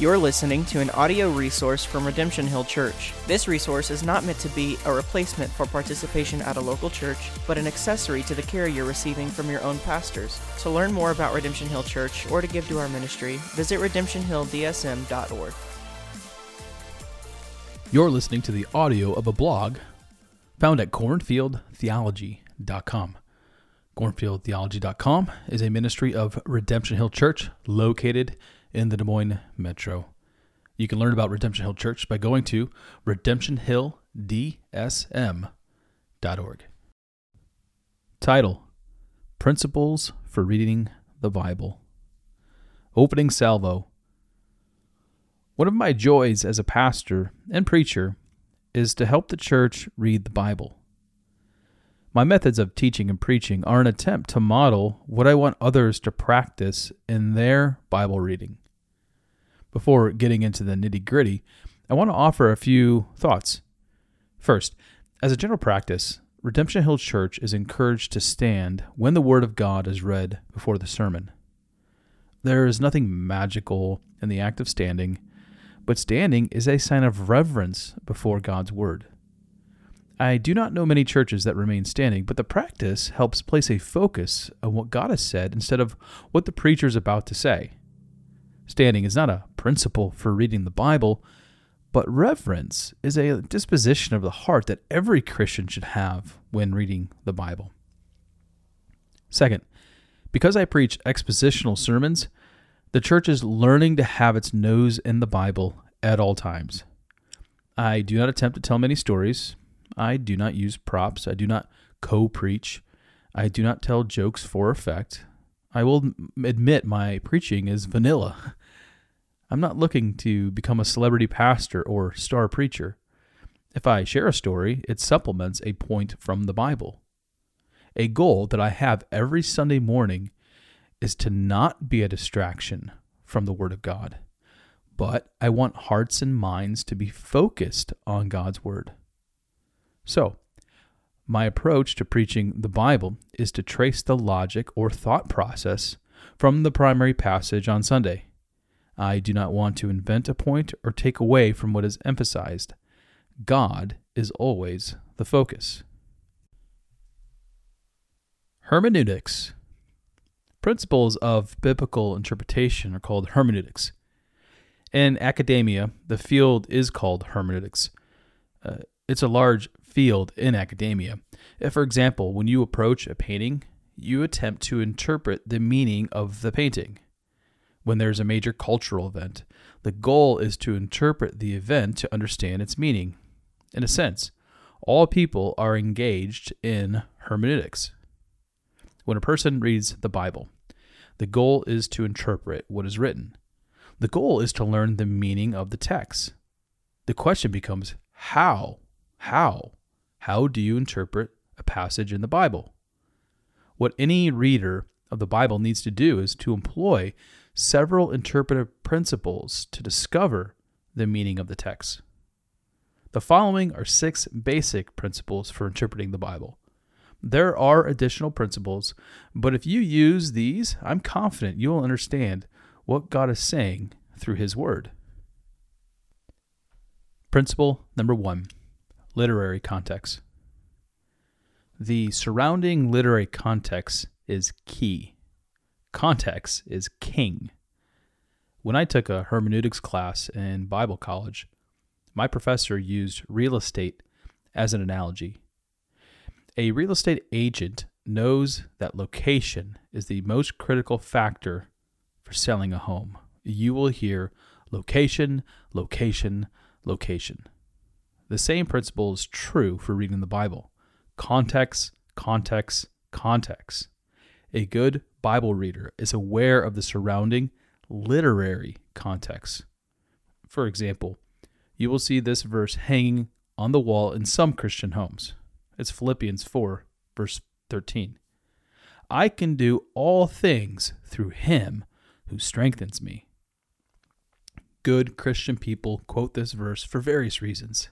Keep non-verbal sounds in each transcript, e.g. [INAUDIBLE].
You're listening to an audio resource from Redemption Hill Church. This resource is not meant to be a replacement for participation at a local church, but an accessory to the care you're receiving from your own pastors. To learn more about Redemption Hill Church or to give to our ministry, visit redemptionhilldsm.org. You're listening to the audio of a blog found at cornfieldtheology.com. Cornfieldtheology.com is a ministry of Redemption Hill Church located in the Des Moines metro. You can learn about Redemption Hill Church by going to redemptionhilldsm.org. Title Principles for Reading the Bible. Opening Salvo. One of my joys as a pastor and preacher is to help the church read the Bible. My methods of teaching and preaching are an attempt to model what I want others to practice in their Bible reading. Before getting into the nitty gritty, I want to offer a few thoughts. First, as a general practice, Redemption Hill Church is encouraged to stand when the Word of God is read before the sermon. There is nothing magical in the act of standing, but standing is a sign of reverence before God's Word. I do not know many churches that remain standing, but the practice helps place a focus on what God has said instead of what the preacher is about to say. Standing is not a principle for reading the Bible, but reverence is a disposition of the heart that every Christian should have when reading the Bible. Second, because I preach expositional sermons, the church is learning to have its nose in the Bible at all times. I do not attempt to tell many stories. I do not use props. I do not co preach. I do not tell jokes for effect. I will admit my preaching is vanilla. [LAUGHS] I'm not looking to become a celebrity pastor or star preacher. If I share a story, it supplements a point from the Bible. A goal that I have every Sunday morning is to not be a distraction from the Word of God, but I want hearts and minds to be focused on God's Word. So, my approach to preaching the Bible is to trace the logic or thought process from the primary passage on Sunday. I do not want to invent a point or take away from what is emphasized. God is always the focus. Hermeneutics. Principles of biblical interpretation are called hermeneutics. In academia, the field is called hermeneutics. Uh, it's a large field in academia. If, for example, when you approach a painting, you attempt to interpret the meaning of the painting. When there's a major cultural event, the goal is to interpret the event to understand its meaning. In a sense, all people are engaged in hermeneutics. When a person reads the Bible, the goal is to interpret what is written. The goal is to learn the meaning of the text. The question becomes how? How? How do you interpret a passage in the Bible? What any reader of the Bible needs to do is to employ several interpretive principles to discover the meaning of the text. The following are six basic principles for interpreting the Bible. There are additional principles, but if you use these, I'm confident you will understand what God is saying through His Word. Principle number one literary context. The surrounding literary context is key. Context is king. When I took a hermeneutics class in Bible college, my professor used real estate as an analogy. A real estate agent knows that location is the most critical factor for selling a home. You will hear location, location, location. The same principle is true for reading the Bible context, context, context. A good Bible reader is aware of the surrounding literary context. For example, you will see this verse hanging on the wall in some Christian homes. It's Philippians 4, verse 13. I can do all things through him who strengthens me. Good Christian people quote this verse for various reasons.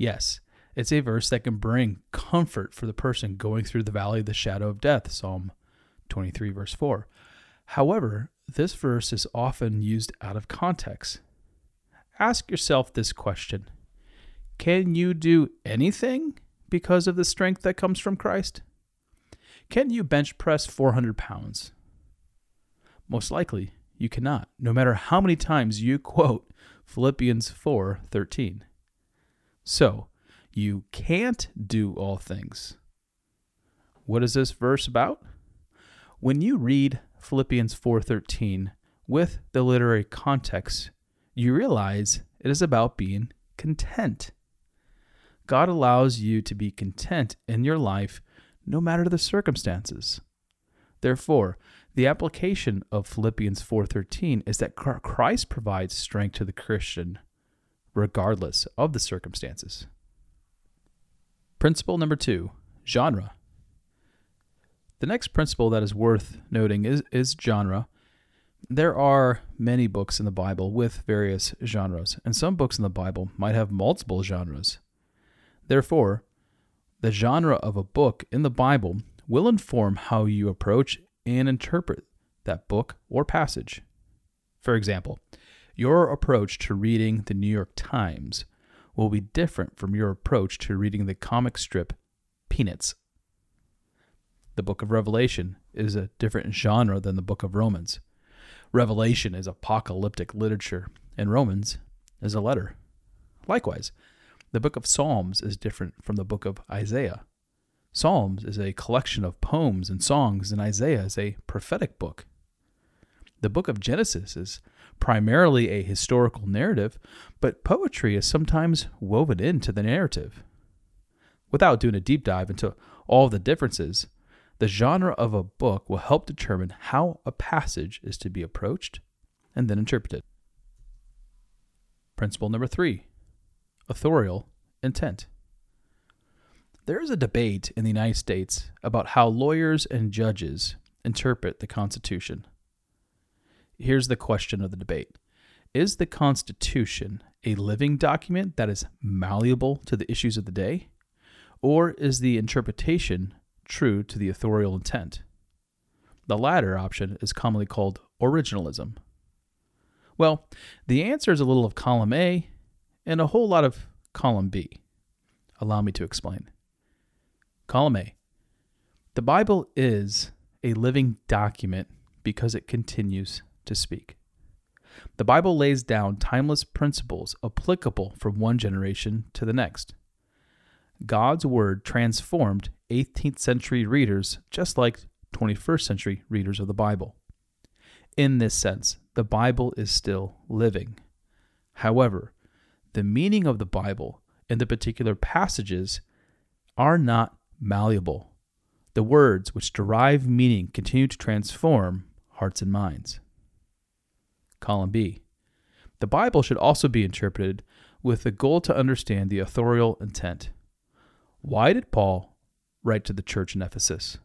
Yes, it's a verse that can bring comfort for the person going through the valley of the shadow of death, Psalm 23, verse 4. However, this verse is often used out of context. Ask yourself this question Can you do anything because of the strength that comes from Christ? Can you bench press 400 pounds? Most likely, you cannot, no matter how many times you quote Philippians 4:13. So, you can't do all things. What is this verse about? When you read Philippians 4:13 with the literary context, you realize it is about being content. God allows you to be content in your life no matter the circumstances. Therefore, the application of Philippians 4:13 is that Christ provides strength to the Christian regardless of the circumstances. Principle number 2, genre. The next principle that is worth noting is, is genre. There are many books in the Bible with various genres, and some books in the Bible might have multiple genres. Therefore, the genre of a book in the Bible will inform how you approach and interpret that book or passage. For example, your approach to reading the New York Times will be different from your approach to reading the comic strip Peanuts the book of Revelation is a different genre than the book of Romans. Revelation is apocalyptic literature, and Romans is a letter. Likewise, the book of Psalms is different from the book of Isaiah. Psalms is a collection of poems and songs, and Isaiah is a prophetic book. The book of Genesis is primarily a historical narrative, but poetry is sometimes woven into the narrative. Without doing a deep dive into all the differences, the genre of a book will help determine how a passage is to be approached and then interpreted. Principle number three authorial intent. There is a debate in the United States about how lawyers and judges interpret the Constitution. Here's the question of the debate Is the Constitution a living document that is malleable to the issues of the day? Or is the interpretation true to the authorial intent. The latter option is commonly called originalism. Well, the answer is a little of column A and a whole lot of column B. Allow me to explain. Column A The Bible is a living document because it continues to speak. The Bible lays down timeless principles applicable from one generation to the next. God's Word transformed 18th century readers just like 21st century readers of the Bible. In this sense, the Bible is still living. However, the meaning of the Bible and the particular passages are not malleable. The words which derive meaning continue to transform hearts and minds. Column B. The Bible should also be interpreted with the goal to understand the authorial intent. Why did Paul write to the church in Ephesus?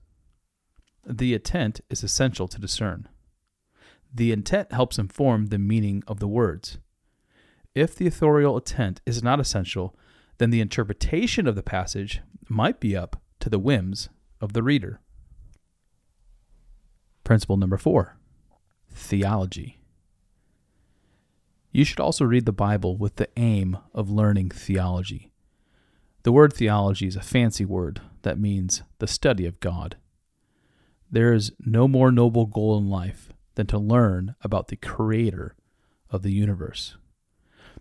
The intent is essential to discern. The intent helps inform the meaning of the words. If the authorial intent is not essential, then the interpretation of the passage might be up to the whims of the reader. Principle number four theology. You should also read the Bible with the aim of learning theology. The word theology is a fancy word that means the study of God. There is no more noble goal in life than to learn about the creator of the universe.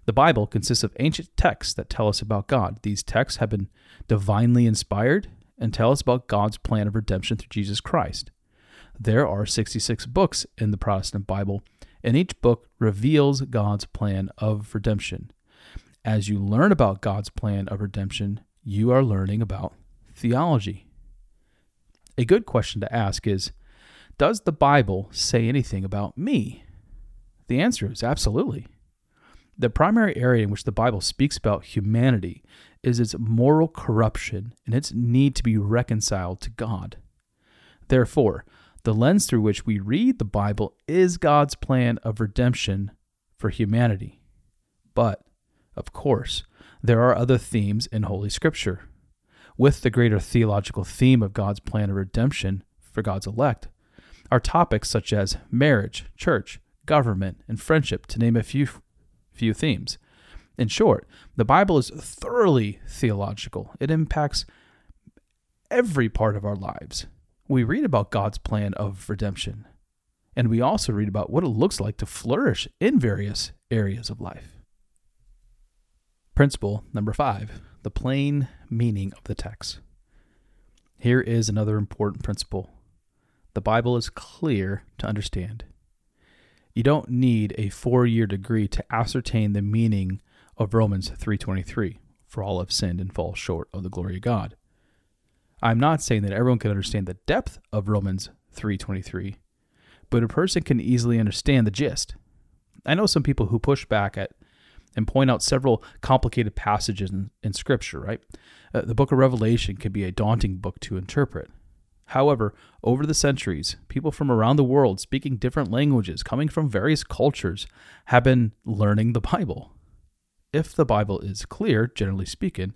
The Bible consists of ancient texts that tell us about God. These texts have been divinely inspired and tell us about God's plan of redemption through Jesus Christ. There are 66 books in the Protestant Bible, and each book reveals God's plan of redemption. As you learn about God's plan of redemption, you are learning about theology. A good question to ask is Does the Bible say anything about me? The answer is absolutely. The primary area in which the Bible speaks about humanity is its moral corruption and its need to be reconciled to God. Therefore, the lens through which we read the Bible is God's plan of redemption for humanity. But of course, there are other themes in Holy Scripture. With the greater theological theme of God's plan of redemption for God's elect, are topics such as marriage, church, government, and friendship, to name a few, few themes. In short, the Bible is thoroughly theological. It impacts every part of our lives. We read about God's plan of redemption, and we also read about what it looks like to flourish in various areas of life. Principle number five the plain meaning of the text. Here is another important principle the Bible is clear to understand. You don't need a four-year degree to ascertain the meaning of Romans 3:23, for all have sinned and fall short of the glory of God. I'm not saying that everyone can understand the depth of Romans 3:23, but a person can easily understand the gist. I know some people who push back at and point out several complicated passages in, in Scripture, right? Uh, the book of Revelation can be a daunting book to interpret. However, over the centuries, people from around the world speaking different languages, coming from various cultures, have been learning the Bible. If the Bible is clear, generally speaking,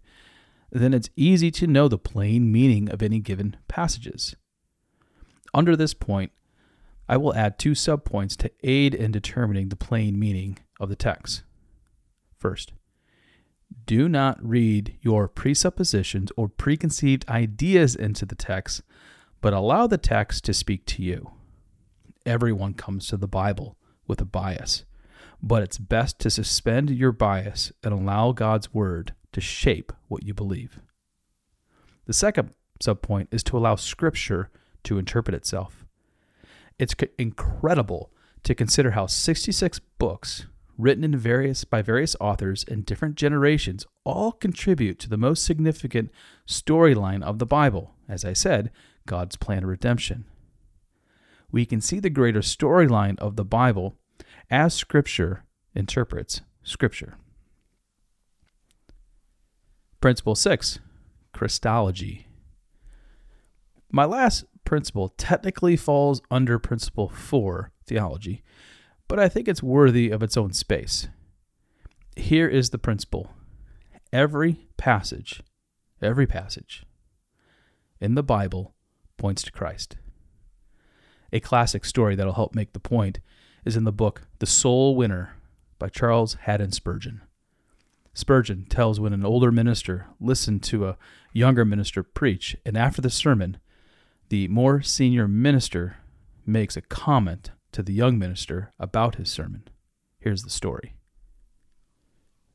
then it's easy to know the plain meaning of any given passages. Under this point, I will add two subpoints to aid in determining the plain meaning of the text. First, do not read your presuppositions or preconceived ideas into the text, but allow the text to speak to you. Everyone comes to the Bible with a bias, but it's best to suspend your bias and allow God's word to shape what you believe. The second subpoint is to allow Scripture to interpret itself. It's incredible to consider how 66 books written in various by various authors in different generations all contribute to the most significant storyline of the Bible, as I said, God's plan of redemption. We can see the greater storyline of the Bible as scripture interprets scripture. Principle 6, Christology. My last principle technically falls under principle 4, theology, but I think it's worthy of its own space. Here is the principle every passage, every passage in the Bible points to Christ. A classic story that'll help make the point is in the book The Soul Winner by Charles Haddon Spurgeon. Spurgeon tells when an older minister listened to a younger minister preach, and after the sermon, the more senior minister makes a comment to the young minister about his sermon. Here's the story.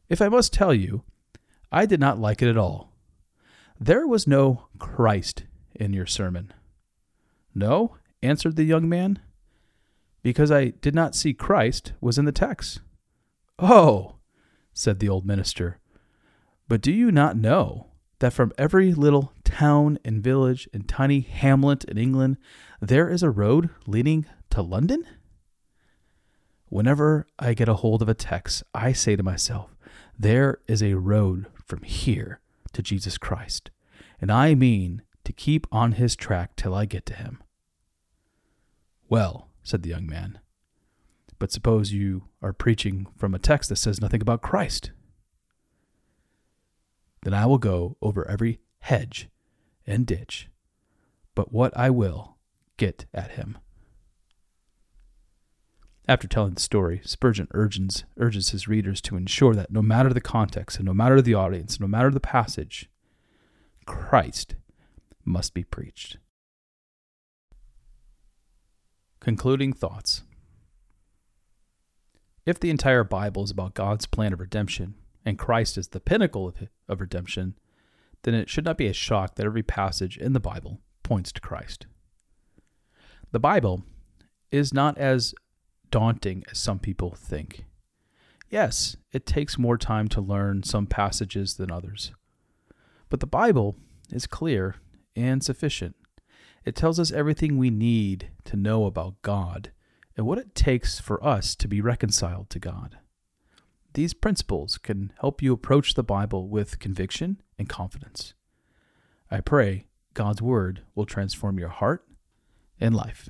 If I must tell you, I did not like it at all. There was no Christ in your sermon. No, answered the young man, because I did not see Christ was in the text. Oh, said the old minister, but do you not know that from every little town and village and tiny hamlet in England there is a road leading to London? Whenever I get a hold of a text, I say to myself, there is a road from here to Jesus Christ, and I mean to keep on his track till I get to him. Well, said the young man, but suppose you are preaching from a text that says nothing about Christ. Then I will go over every hedge and ditch, but what I will get at him. After telling the story, Spurgeon urges, urges his readers to ensure that no matter the context and no matter the audience, no matter the passage, Christ must be preached. Concluding thoughts If the entire Bible is about God's plan of redemption, and Christ is the pinnacle of, redemption, then it should not be a shock that every passage in the Bible points to Christ. The Bible is not as daunting as some people think. Yes, it takes more time to learn some passages than others. But the Bible is clear and sufficient. It tells us everything we need to know about God and what it takes for us to be reconciled to God. These principles can help you approach the Bible with conviction and confidence. I pray God's Word will transform your heart and life.